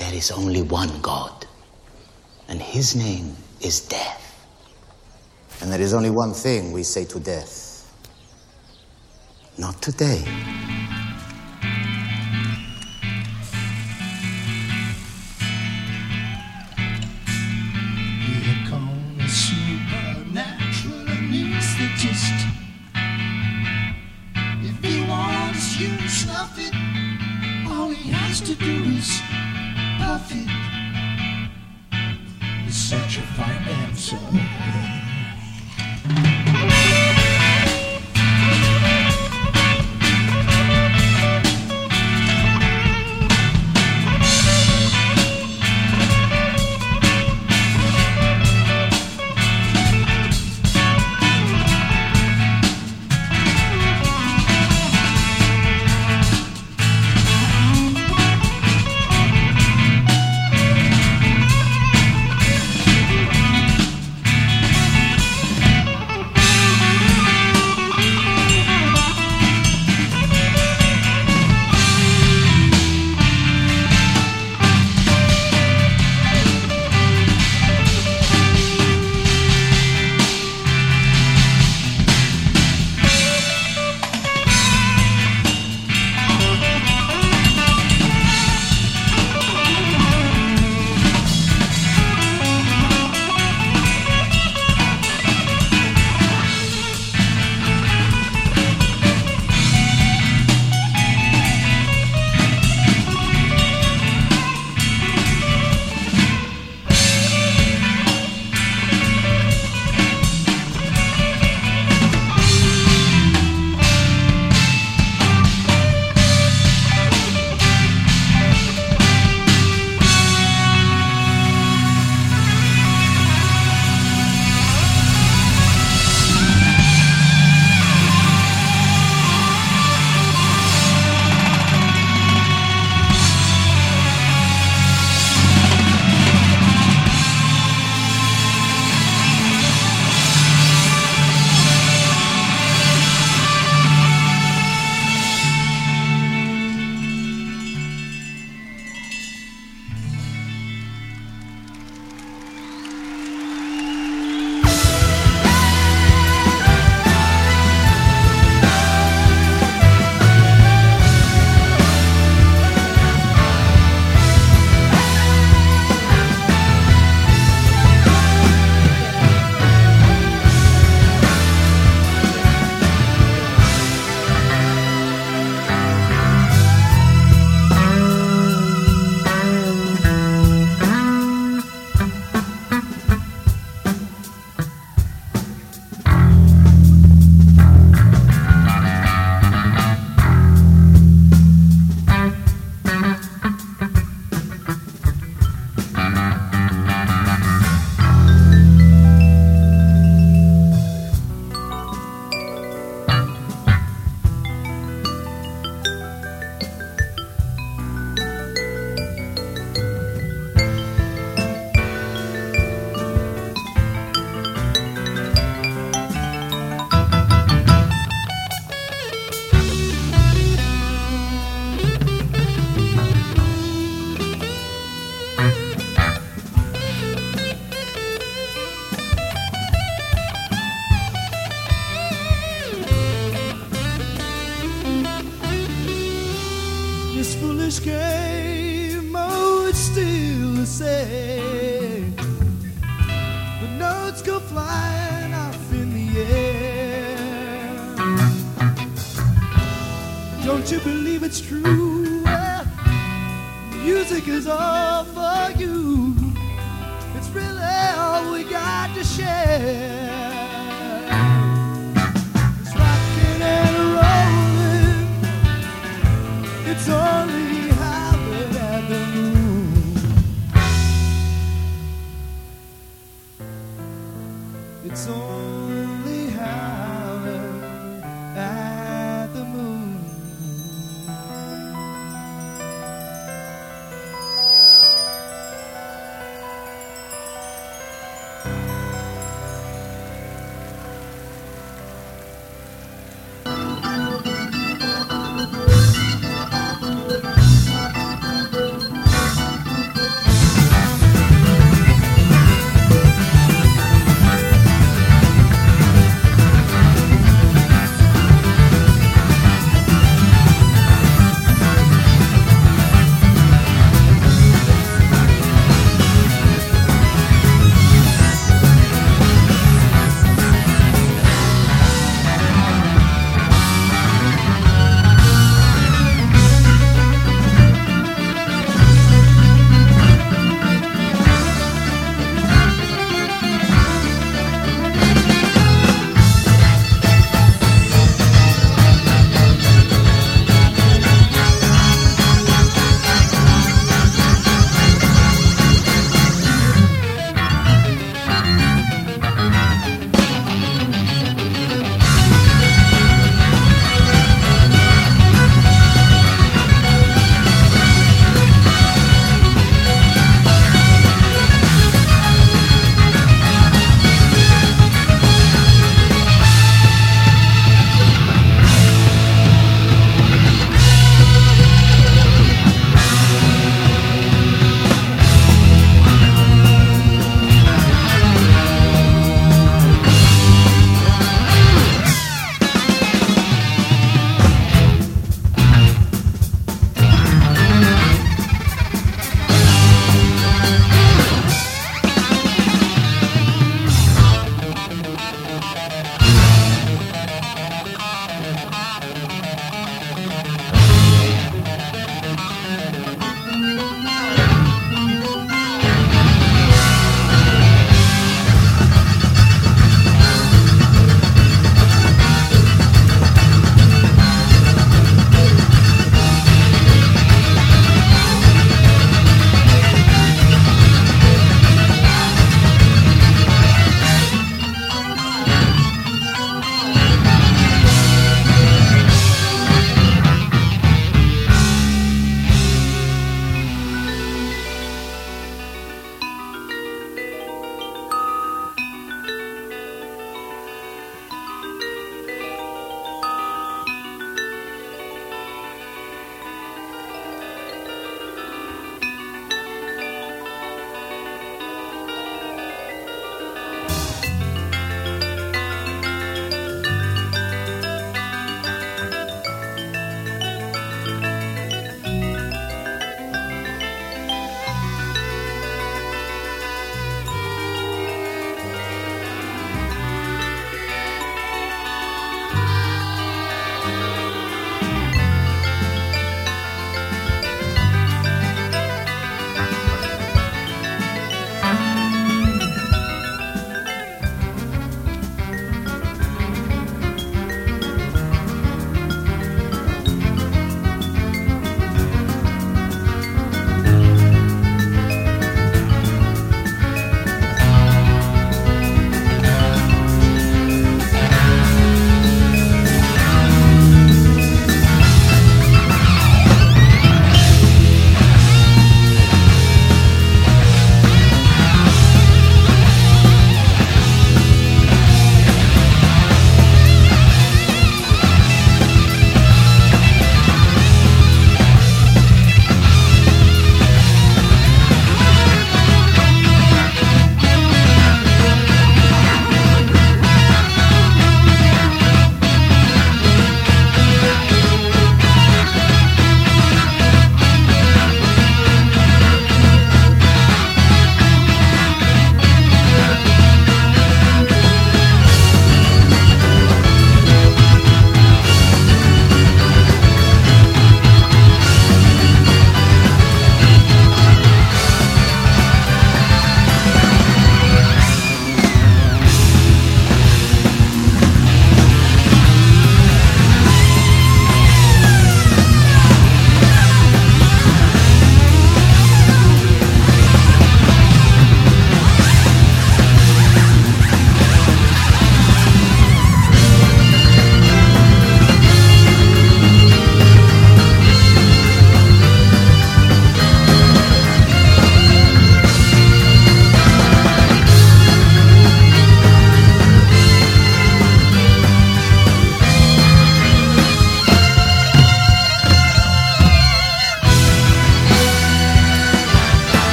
there is only one God, and his name is death. And there is only one thing we say to death not today. Here comes a supernatural anesthetist. If he wants you to it, all he has to do is It's such a fine answer.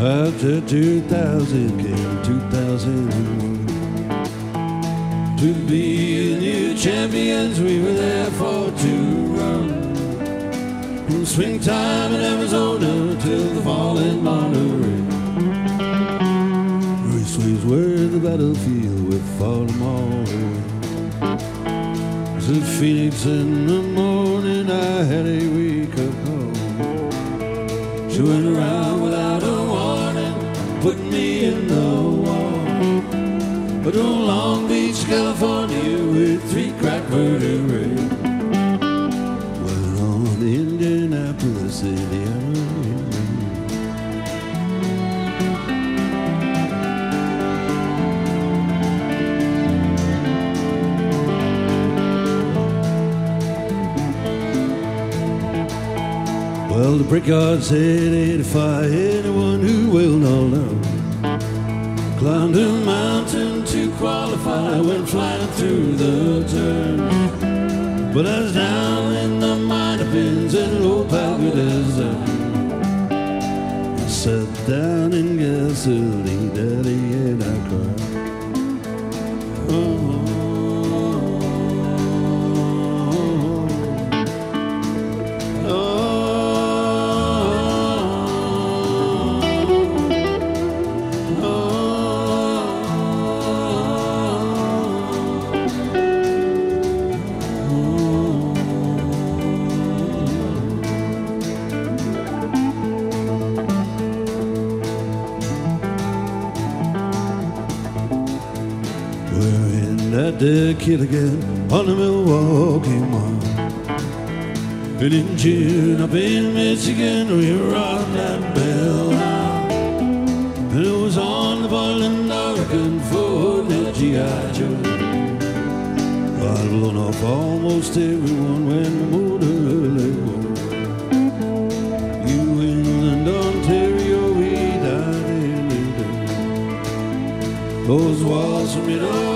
After 2000 came 2001. To be the new champions, we were there for to run. From springtime in Arizona till the fall in Monterey. Raceways were the battlefield with all. As a phoenix in the morning, I had a wake up call. She went around The brickyard said 85, anyone who will know. Climbed a mountain to qualify, went flying through the turn. But I was down in the minor pins in low Pagoda's I sat down in gasoline, kid again on the Milwaukee Mile. And in June up in Michigan, we rocked that bell out. And it was on the Portland Oregon for the G.I. Joe. I'd blown off almost everyone when the motor let go. New England, Ontario, we died the. Those walls from mid Ohio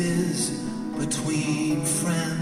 spaces between friends.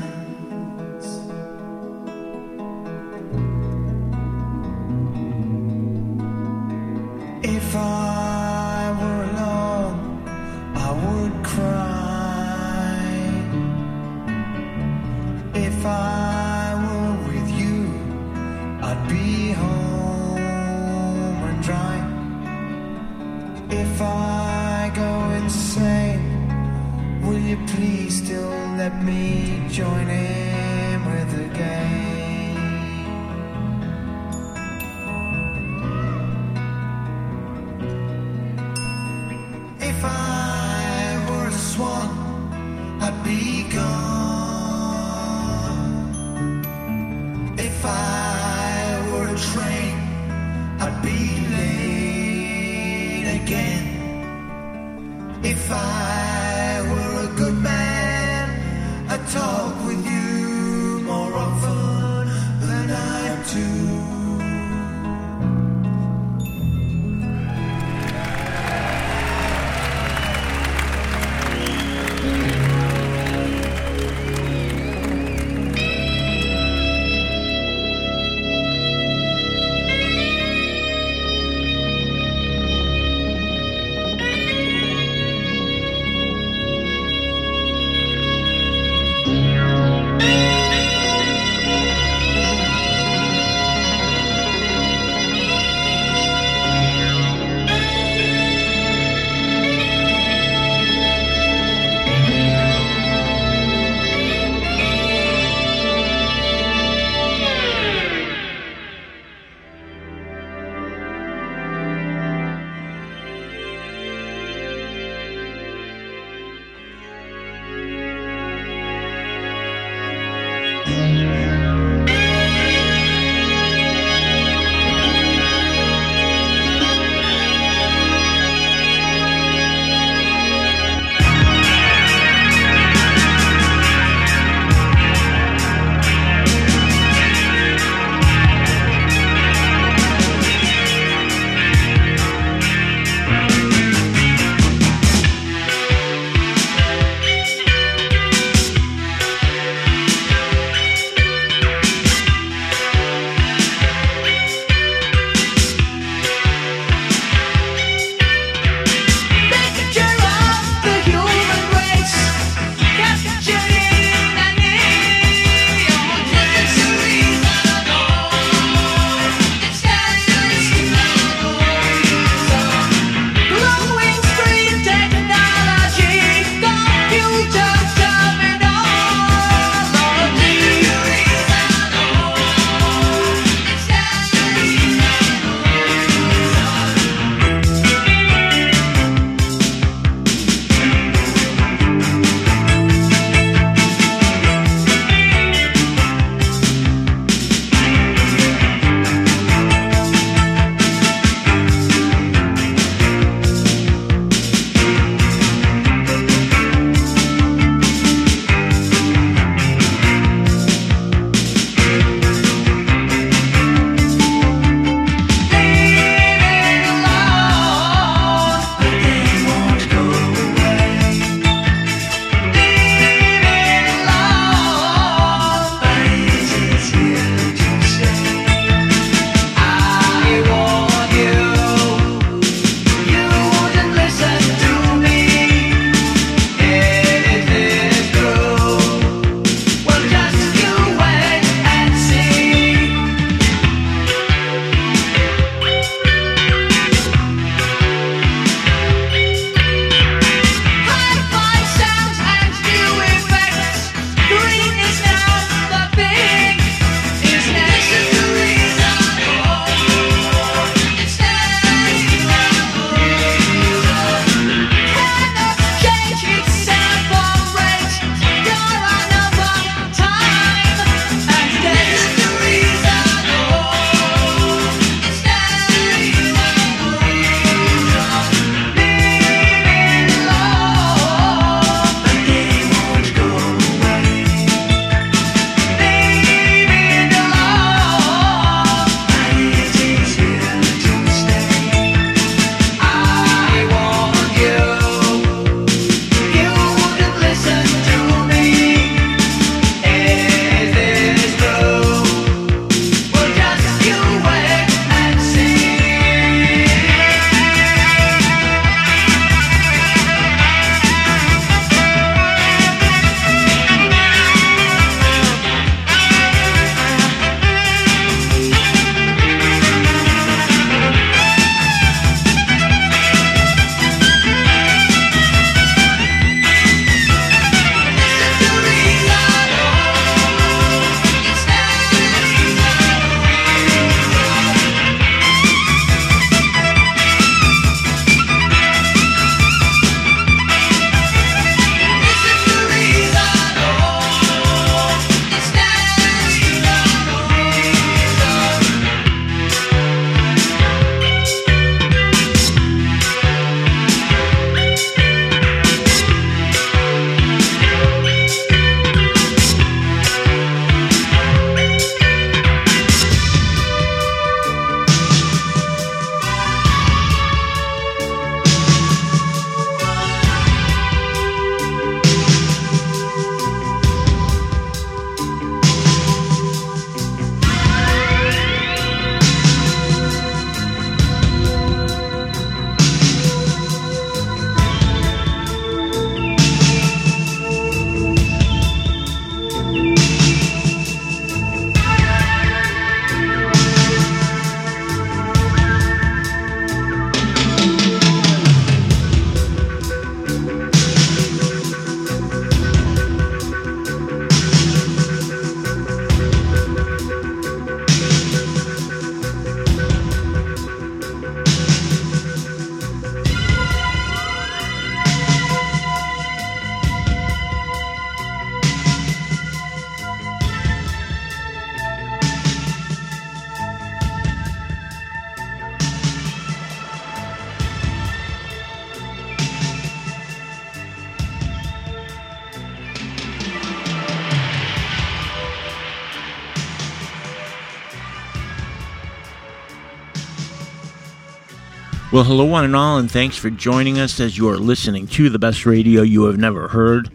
Well, hello, one and all, and thanks for joining us as you are listening to the best radio you have never heard.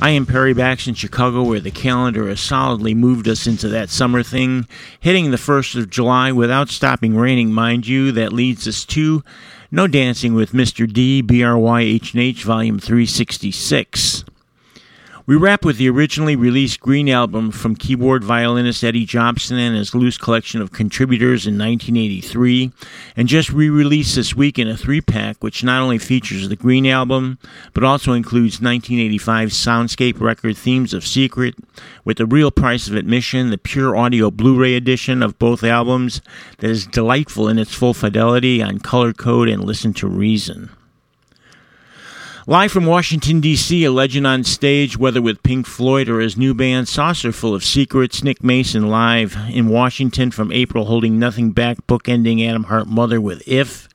I am Perry Bax in Chicago, where the calendar has solidly moved us into that summer thing, hitting the 1st of July without stopping raining, mind you. That leads us to No Dancing with Mr. D, BRYH&H, Volume 366. We wrap with the originally released Green album from keyboard violinist Eddie Jobson and his loose collection of contributors in 1983, and just re released this week in a three pack, which not only features the Green album, but also includes 1985 Soundscape record Themes of Secret, with the real price of admission, the pure audio Blu ray edition of both albums that is delightful in its full fidelity on color code and listen to reason. Live from Washington, D.C., a legend on stage, whether with Pink Floyd or his new band Saucerful of Secrets, Nick Mason live in Washington from April, holding nothing back, bookending Atom Heart Mother with If.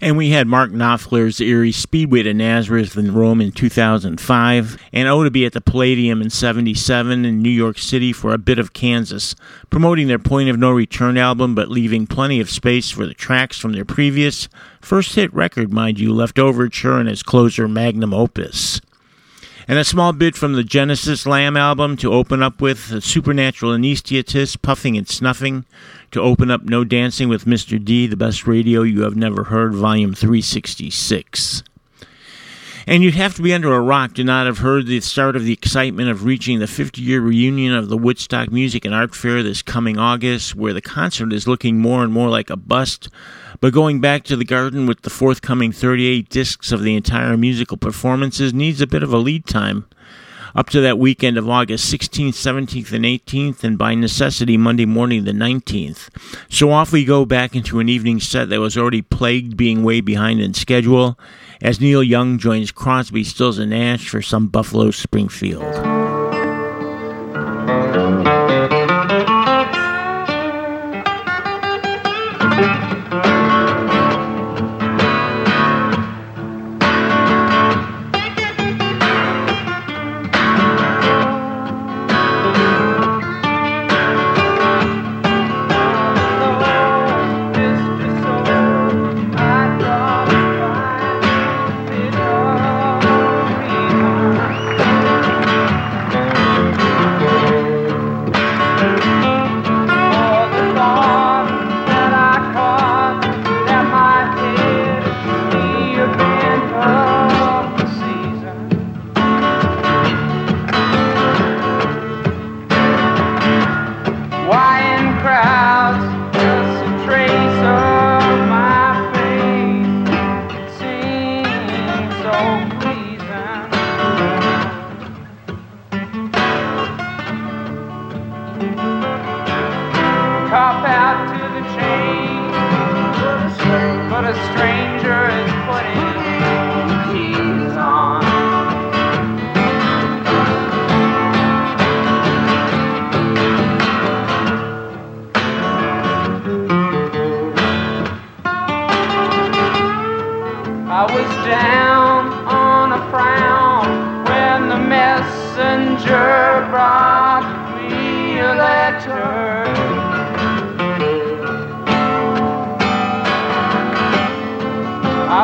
And we had Mark Knopfler's Erie Speedway to Nazareth in Rome in 2005, and O to be at the Palladium in 77 in New York City for a bit of Kansas, promoting their Point of No Return album, but leaving plenty of space for the tracks from their previous first hit record, mind you, Leftoverture and his closer magnum opus and a small bit from the Genesis Lamb album to open up with, Supernatural Anesthetists Puffing and Snuffing to open up No Dancing with Mr. D, the best radio you have never heard, volume 366. And you'd have to be under a rock to not have heard the start of the excitement of reaching the 50 year reunion of the Woodstock Music and Art Fair this coming August, where the concert is looking more and more like a bust but going back to the garden with the forthcoming 38 discs of the entire musical performances needs a bit of a lead time. Up to that weekend of August 16th, 17th, and 18th, and by necessity Monday morning the 19th. So off we go back into an evening set that was already plagued being way behind in schedule, as Neil Young joins Crosby, Stills, and Nash for some Buffalo Springfield.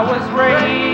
I was raised.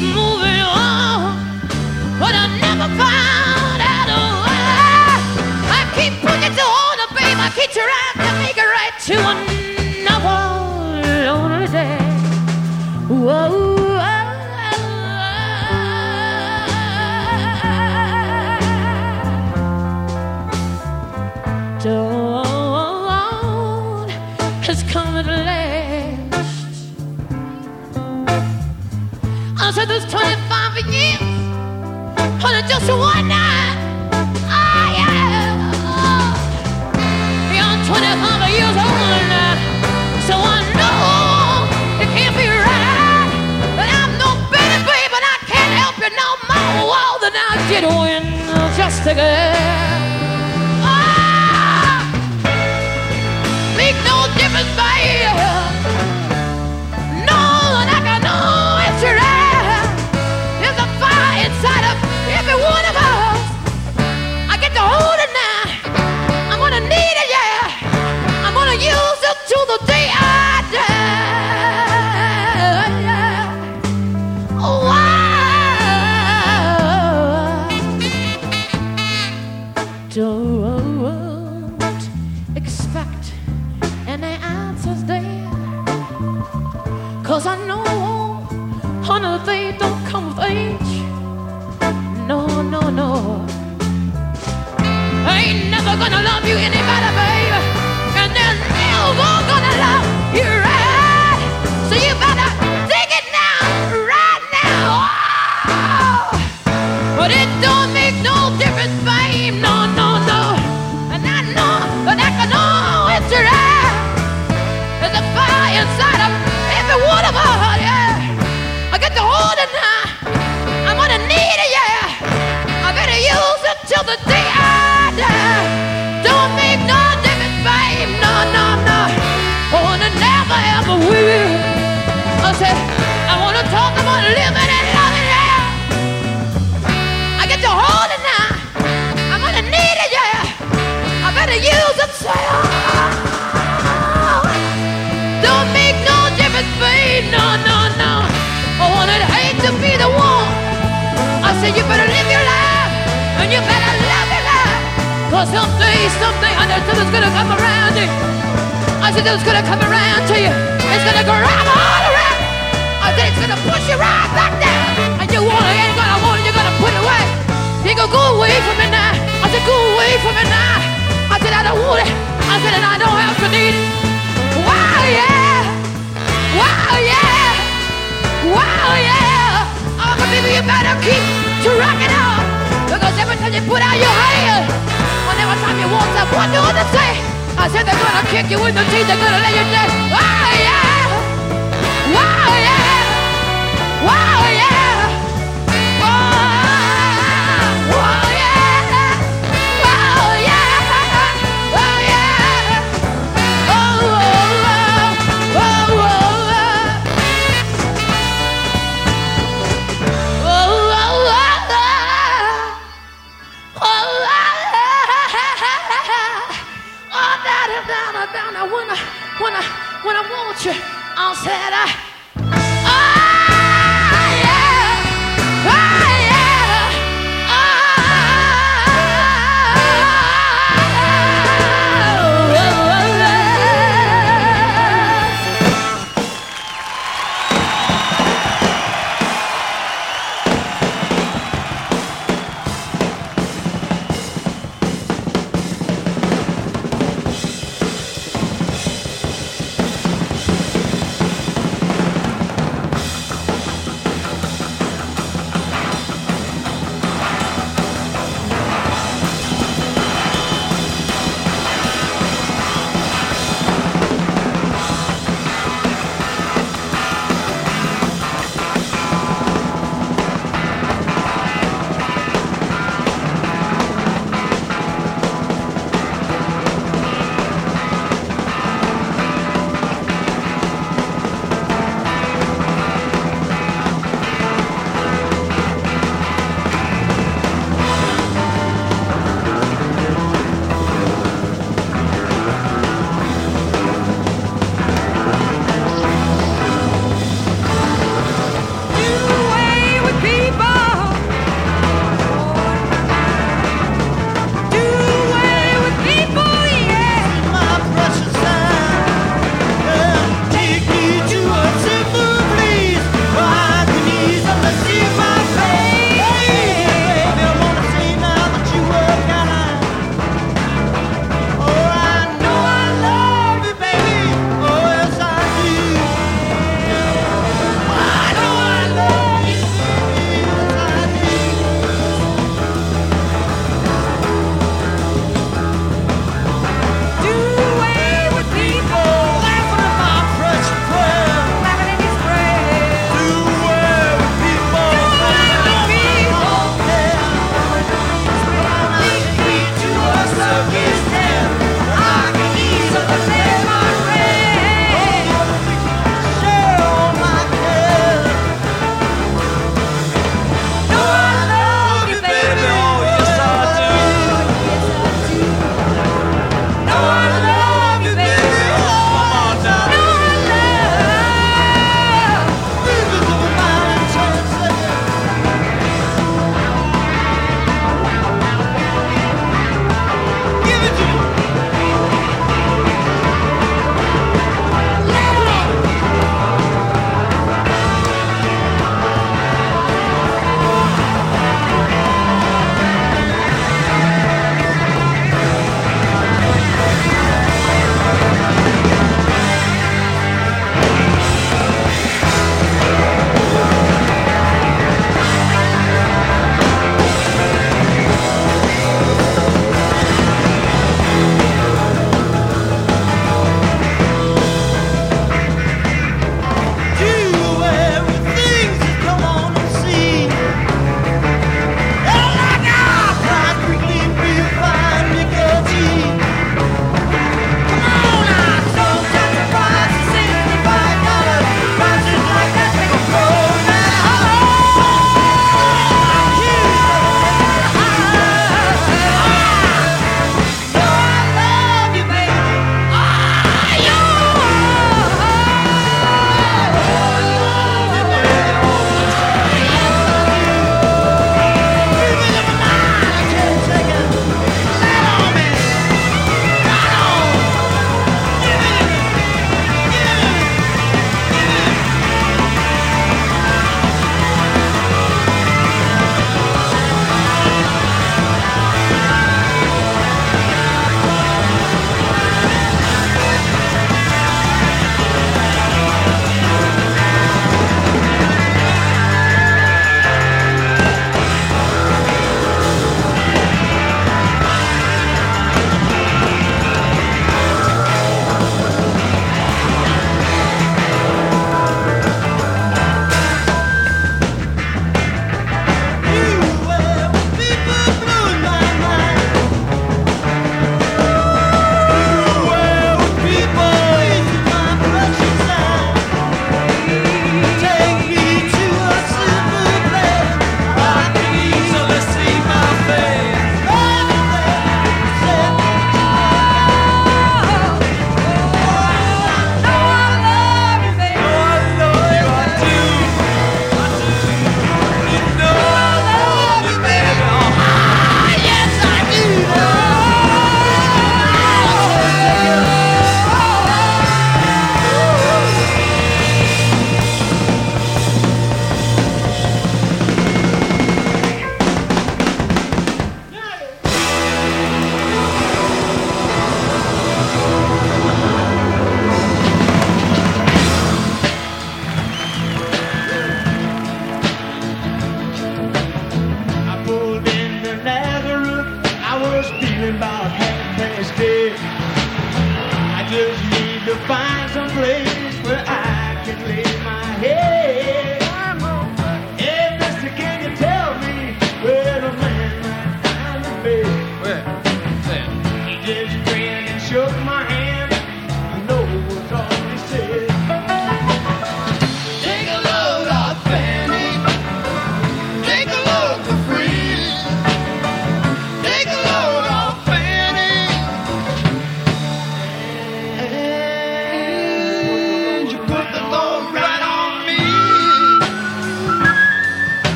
Moving on, but I never found out. I keep pushing to hold. I keep trying to make it right to another just yeah. You're 25 years old so I know it can't be right. But I'm no better, and I can't help you no more I did just. Yeah. I'm gonna use it till the day I die. Oh, wow. Don't expect any answers there. Cause I know, honey, they don't come with age. No, no, no. Never gonna love you any better, baby. And they're never gonna love I said, I wanna talk about living and loving, yeah. I get to hold it now. I'm gonna need it, yeah. I better use it, oh. Don't make no difference, babe. No, no, no. Oh, and I'd hate to be the one. I said, you better live your life and you better love your life. Cause someday, someday, I know something's gonna come around. I said, it's gonna come around to you. It's gonna grab all around. I said, it's gonna push you right back down. And you want it, ain't gonna want it, you're gonna put it away. You go, go away from me now. I said, go away from me now. I said, I don't want it. I said, and I don't have to need it. Wow, yeah. Wow, yeah. Wow, yeah. Oh, baby, you better keep to rocking out. Because every time you put out your hand, and every time you want someone to understand, I said they're gonna kick you in the teeth, they're gonna lay you down. Wow, yeah. Wow, yeah. Wow, you, I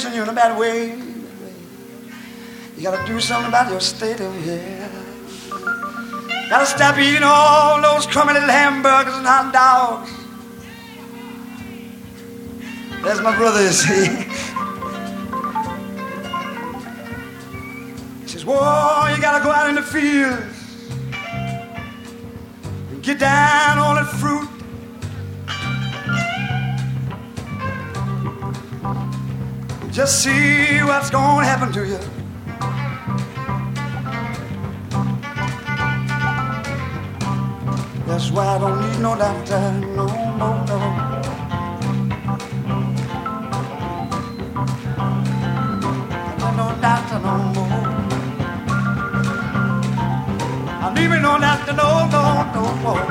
you're in, a bad way. You gotta do something about your state of health. Gotta stop eating all those crummy little hamburgers and hot dogs. There's my brother, see. see what's gonna happen to you. That's why I don't need no doctor, no, no, no. I need no doctor no more. I need me no doctor, no, no, no more.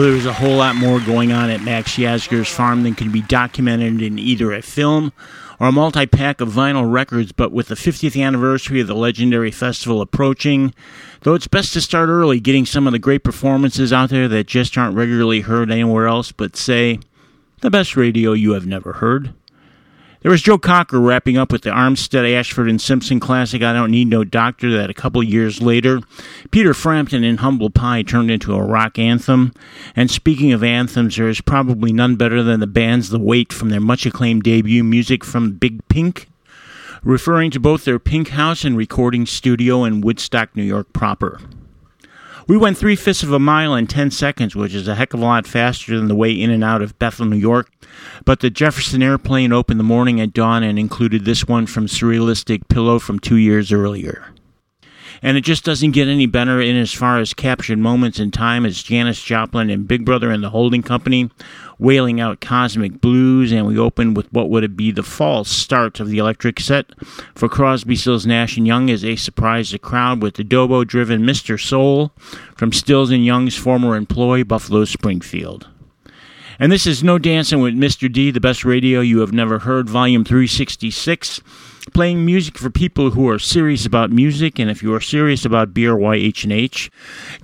Well, there was a whole lot more going on at Max Yasgur's farm than can be documented in either a film or a multi pack of vinyl records, but with the 50th anniversary of the legendary festival approaching, though it's best to start early getting some of the great performances out there that just aren't regularly heard anywhere else but, say, the best radio you have never heard. There was Joe Cocker wrapping up with the Armstead, Ashford, and Simpson classic I Don't Need No Doctor that a couple years later, Peter Frampton in Humble Pie turned into a rock anthem. And speaking of anthems, there is probably none better than the band's The Weight from their much acclaimed debut, Music from Big Pink, referring to both their Pink House and recording studio in Woodstock, New York proper. We went three fifths of a mile in 10 seconds, which is a heck of a lot faster than the way in and out of Bethel, New York. But the Jefferson Airplane opened the morning at dawn and included this one from Surrealistic Pillow from two years earlier. And it just doesn't get any better in as far as captured moments in time as Janis Joplin and Big Brother and the Holding Company wailing out Kosmic Blues, and we open with what would be the false start of the electric set for Crosby, Stills, Nash and Young as they surprised the crowd with the Dobo-driven Mr. Soul from Stills and Young's former employee Buffalo Springfield. And this is No Dancing with Mr. D, the best radio you have never heard, volume 366 playing music for people who are serious about music and if you are serious about BRYHNH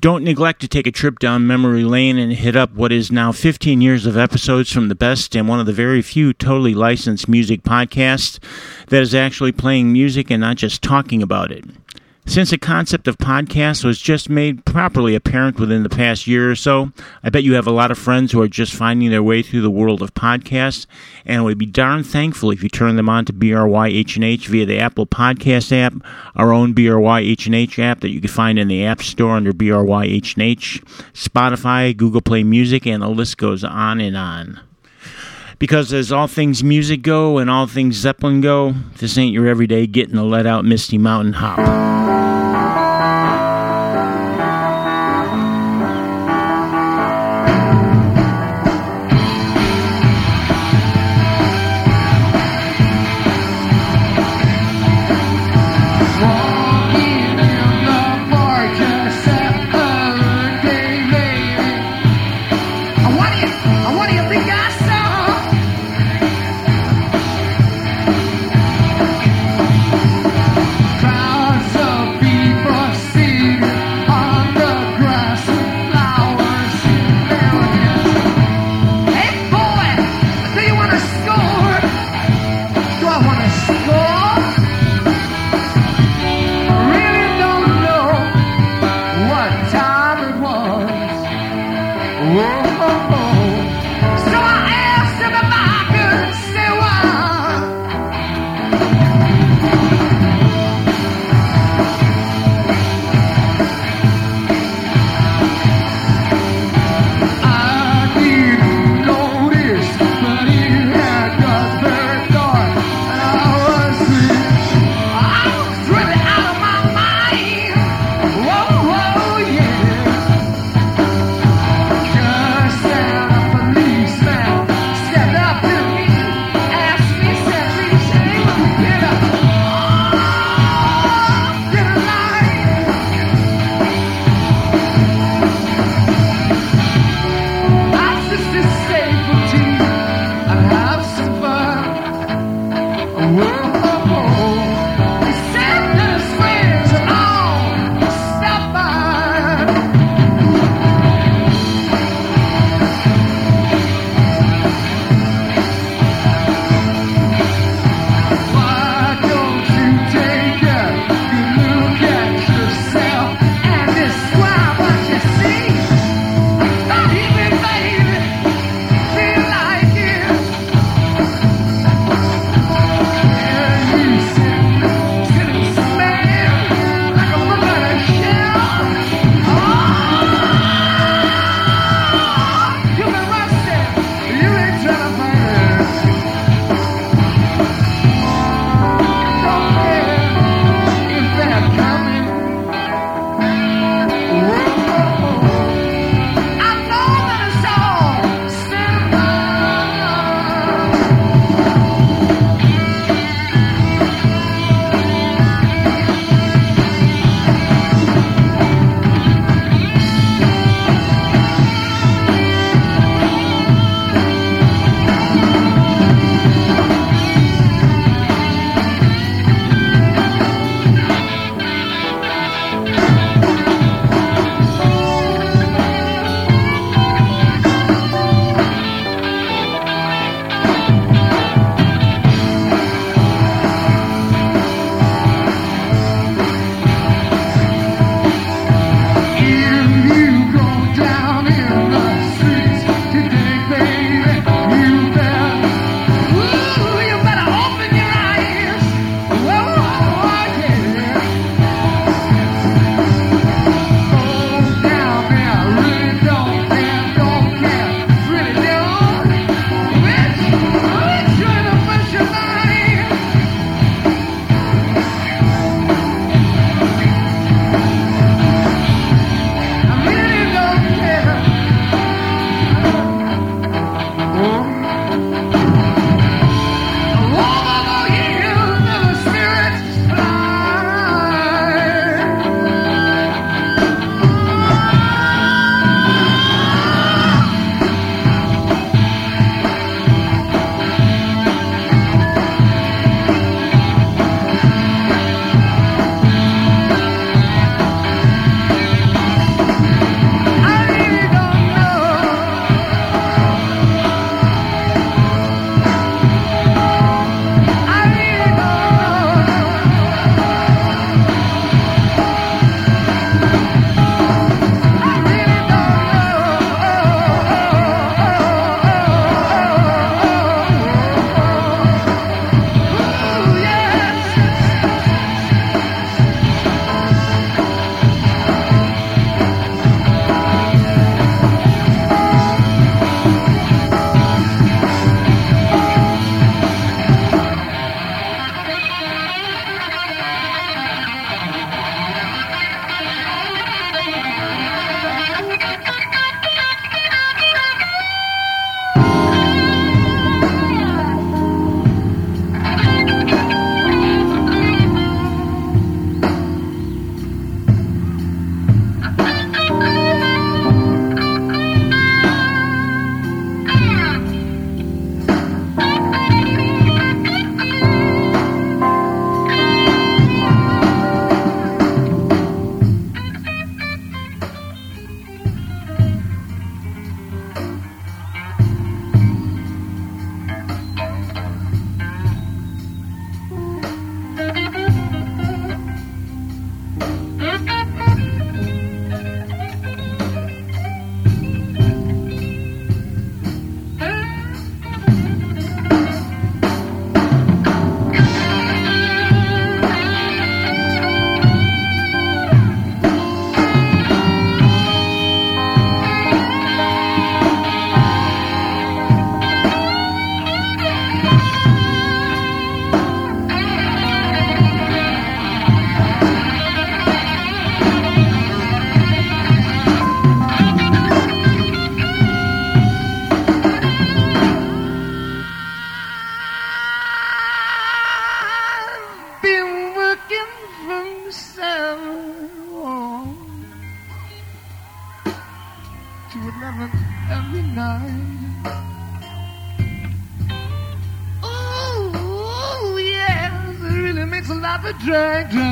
don't neglect to take a trip down memory lane and hit up what is now 15 years of episodes from the best and one of the very few totally licensed music podcasts that is actually playing music and not just talking about it Since the concept of podcasts was just made properly apparent within the past year or so, I bet you have a lot of friends who are just finding their way through the world of podcasts, and we'd be darn thankful if you turn them on to BRYHNH via the Apple Podcast app, our own BRYHNH app that you can find in the App Store under BRYHNH, Spotify, Google Play Music, and the list goes on and on because as all things music go and all things Zeppelin go, this ain't your everyday getting a Led out Misty Mountain hop.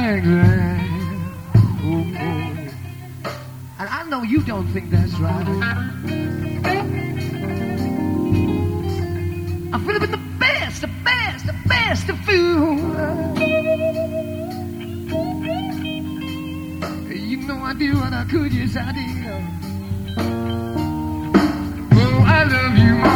And I know you don't think that's right. I feel been the best, the best, the best of food. You know I do, and I could, yes I do. Oh, I love you,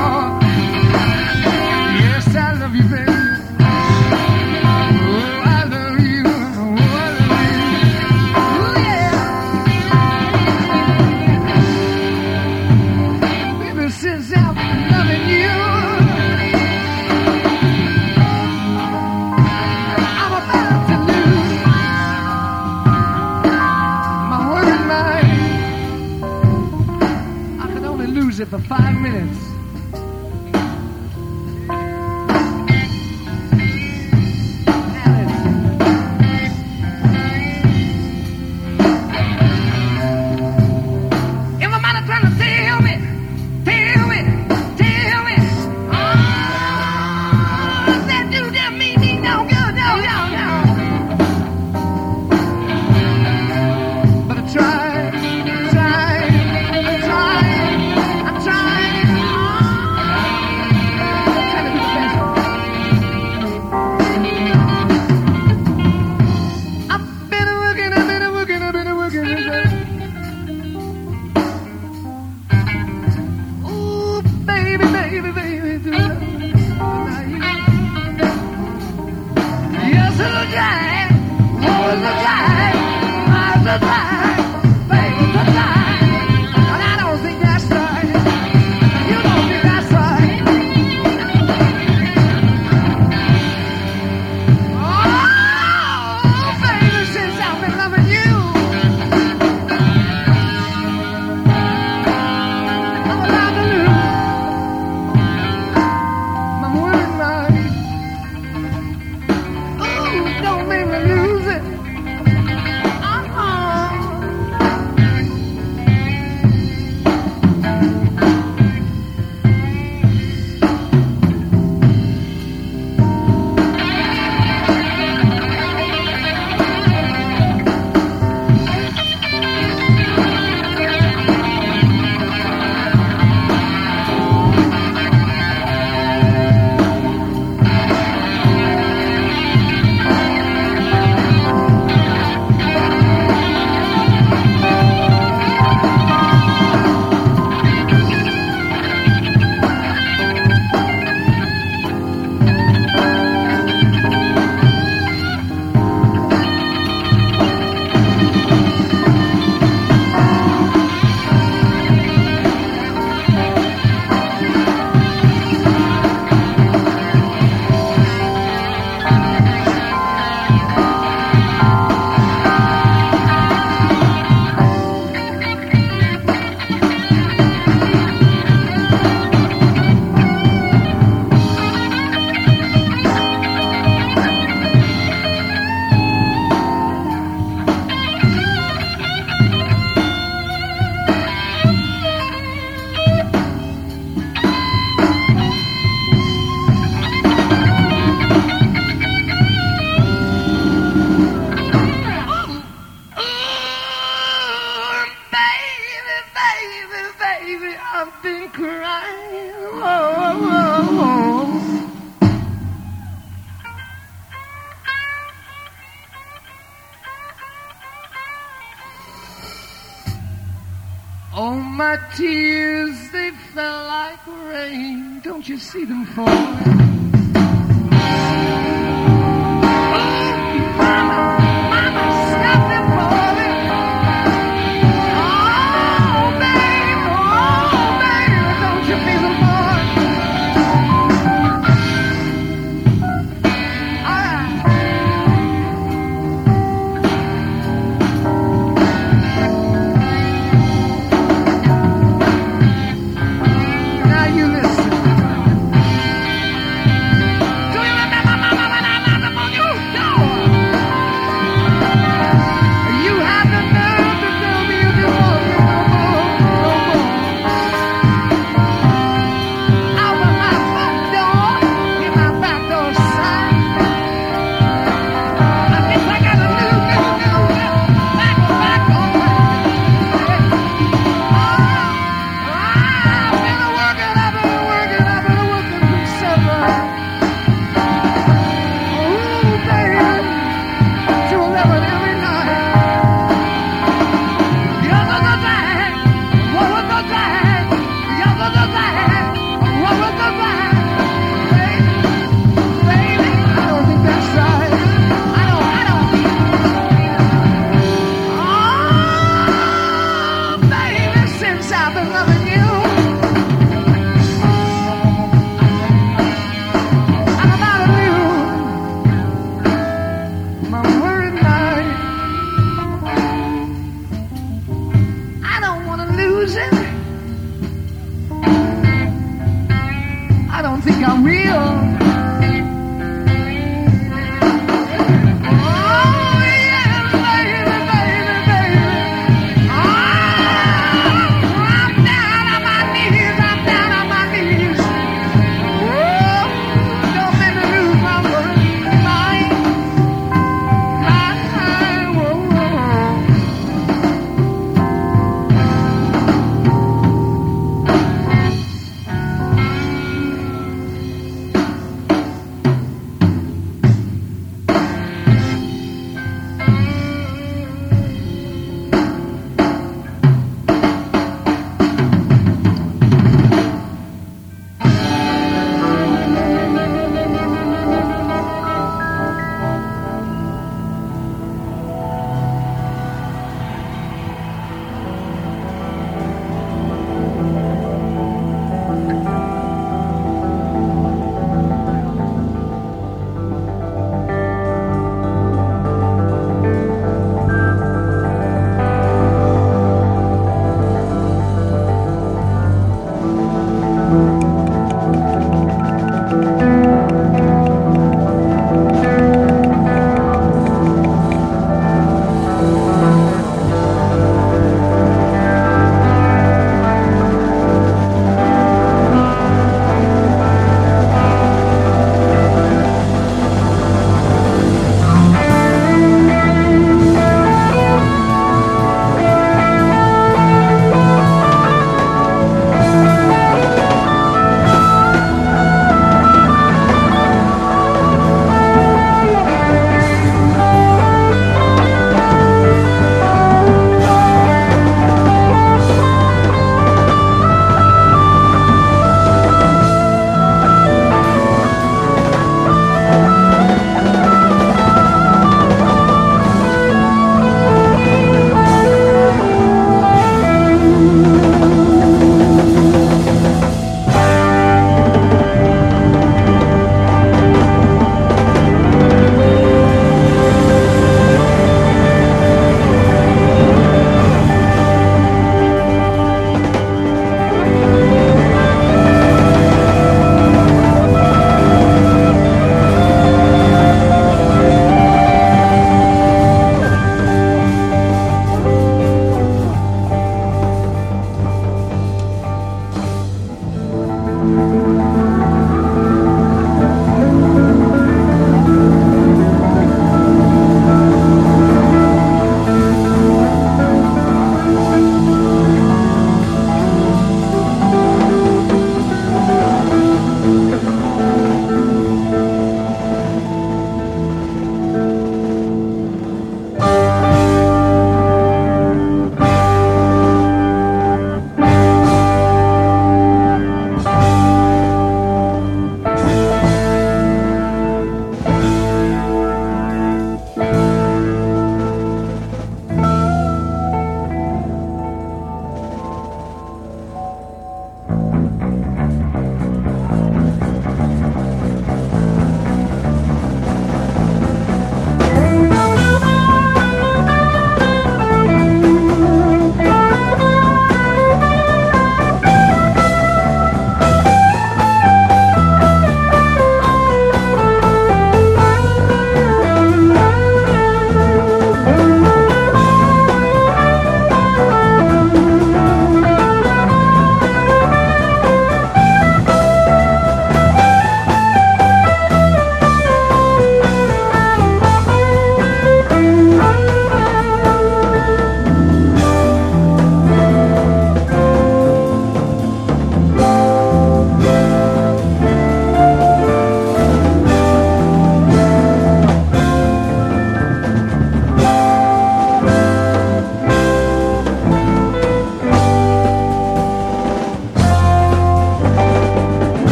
Oh, my tears, they fell like rain. Don't you see them fall?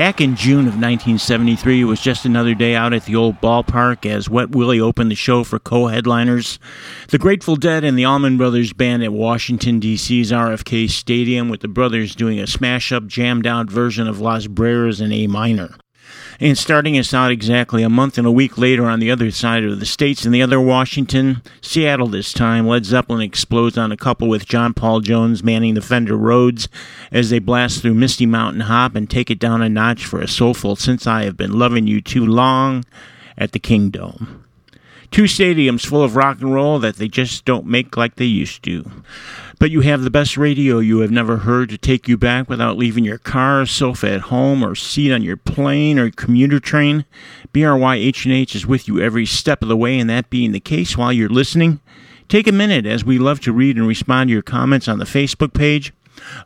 Back in June of 1973, it was just another day out at the old ballpark as Wet Willie opened the show for co headliners the Grateful Dead and the Allman Brothers Band at Washington, D.C.'s RFK Stadium, with the brothers doing a smash up, jammed out version of Les Brers in A minor. And starting us out exactly a month and a week later on the other side of the states, in the other Washington, Seattle this time, Led Zeppelin explodes on a couple with John Paul Jones manning the Fender Rhodes as they blast through Misty Mountain Hop and take it down a notch for a soulful Since I Have Been Loving You Too Long at the Kingdome. Two stadiums full of rock and roll that they just don't make like they used to. But you have the best radio you have never heard to take you back without leaving your car, sofa at home, or seat on your plane or commuter train. BRYHNH is with you every step of the way, and that being the case while you're listening, take a minute as we love to read and respond to your comments on the Facebook page,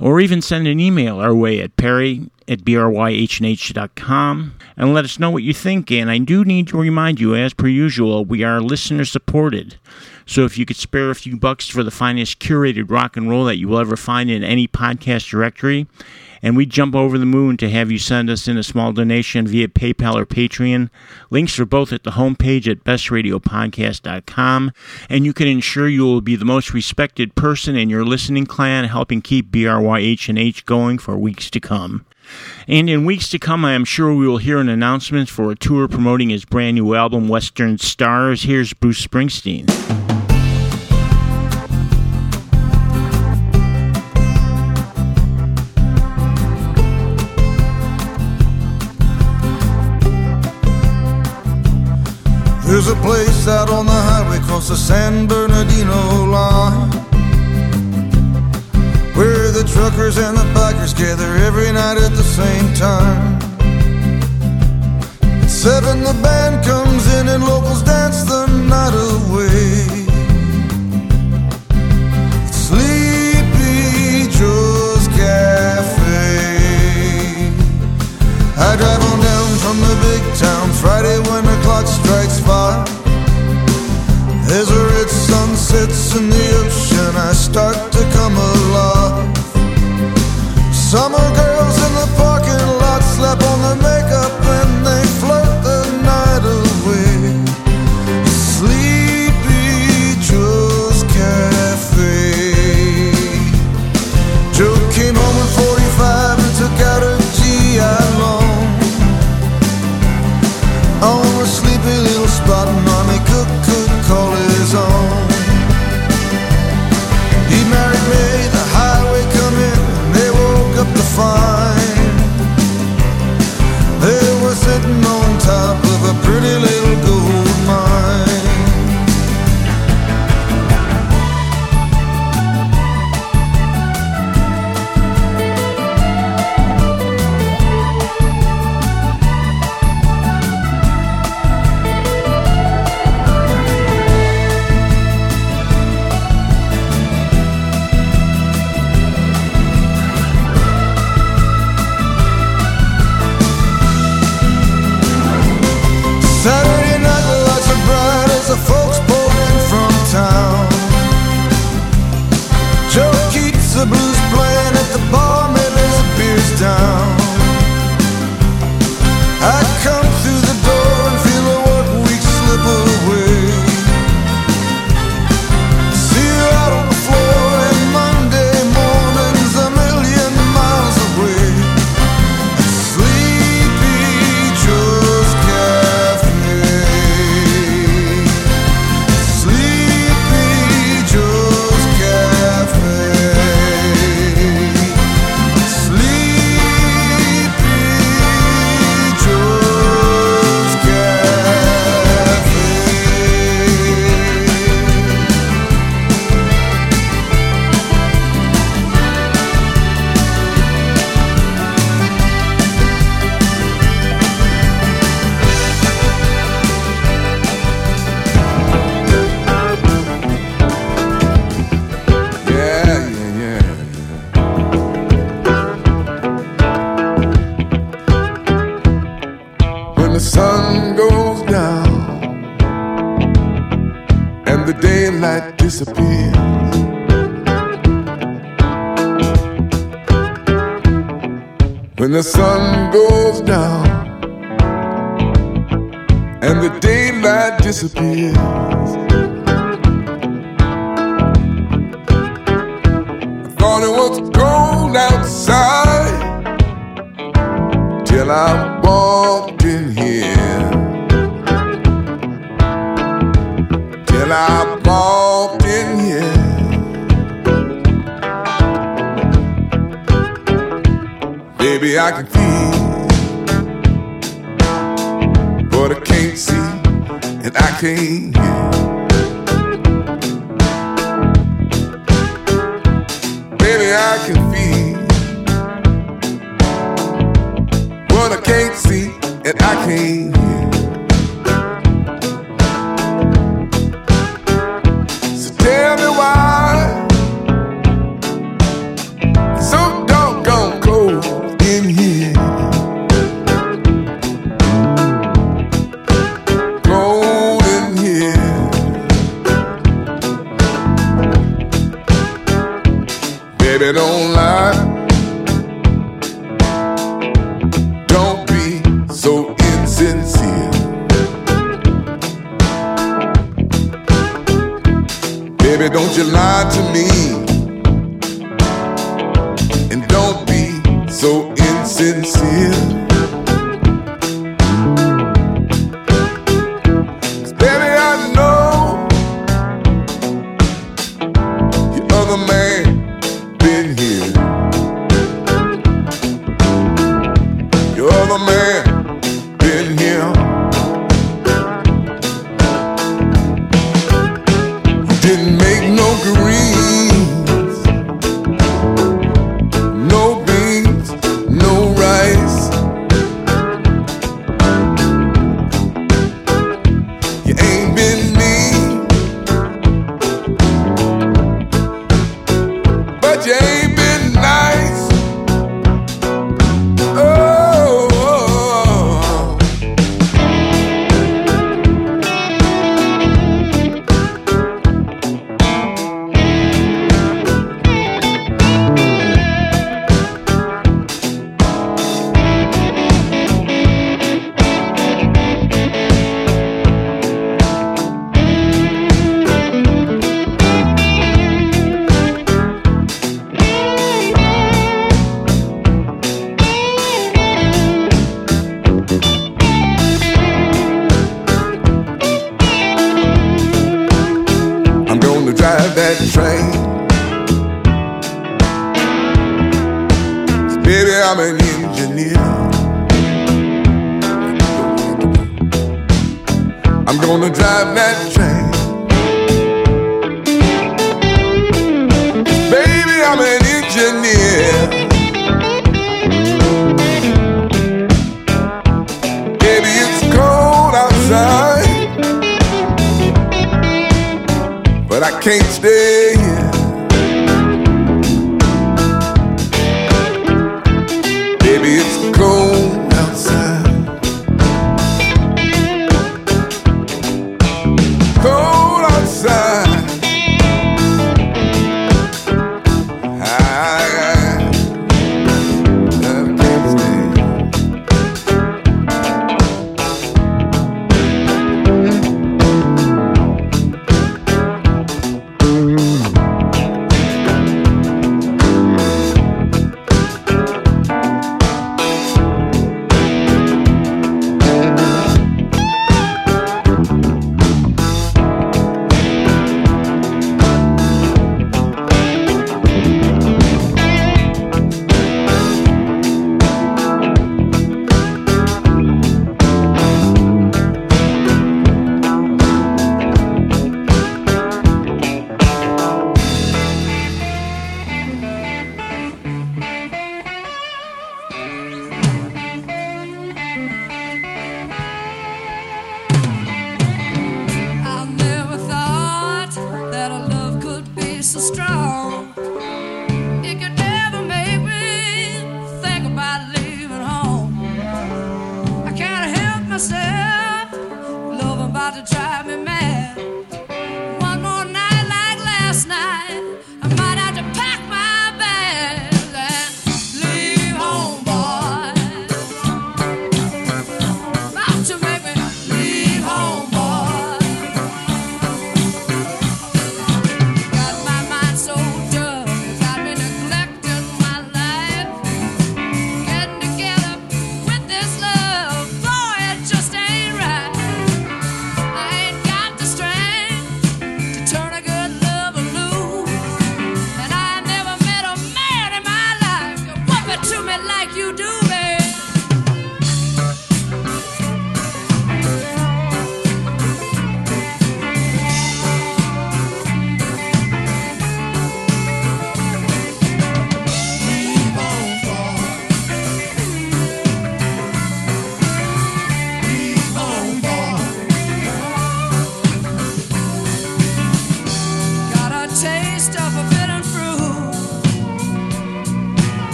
or even send an email our way at perry at bryhnh.com and let us know what you think. And I do need to remind you, as per usual, we are listener supported. So if you could spare a few bucks for the finest curated rock and roll that you will ever find in any podcast directory, and we jump over the moon to have you send us in a small donation via PayPal or Patreon. Links are both at the homepage at bestradiopodcast.com, and you can ensure you will be the most respected person in your listening clan, helping keep BRYHNH going for weeks to come. And in weeks to come, I am sure we will hear an announcement for a tour promoting his brand new album, Western Stars. Here's Bruce Springsteen. There's a place out on the highway across the San Bernardino line Where the truckers and the bikers gather every night at the same time. At seven the band comes in and locals dance the night away. Sleepy Joe's Cafe. I drive on down from the big town. Friday when the clock strikes five. In the ocean, I start to come alive. Summer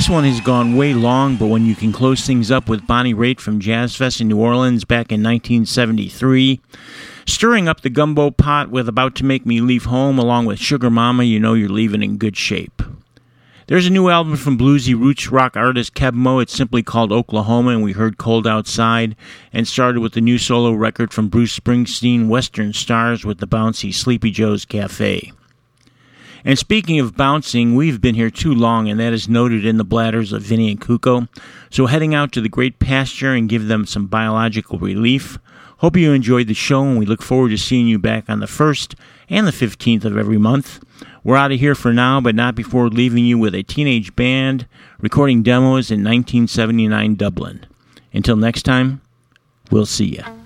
This one has gone way long, but when you can close things up with Bonnie Raitt from Jazz Fest in New Orleans back in 1973, stirring up the gumbo pot with About to Make Me Leave Home along with Sugar Mama, you know you're leaving in good shape. There's a new album from bluesy roots rock artist Keb Mo. It's simply called Oklahoma, and we heard Cold Outside, and started with the new solo record from Bruce Springsteen, Western Stars, with the bouncy Sleepy Joe's Cafe. And speaking of bouncing, we've been here too long, and that is noted in the bladders of Vinny and Kuko. So heading out to the great pasture and give them some biological relief. Hope you enjoyed the show, and we look forward to seeing you back on the 1st and the 15th of every month. We're out of here for now, but not before leaving you with a teenage band recording demos in 1979 Dublin. Until next time, we'll see ya.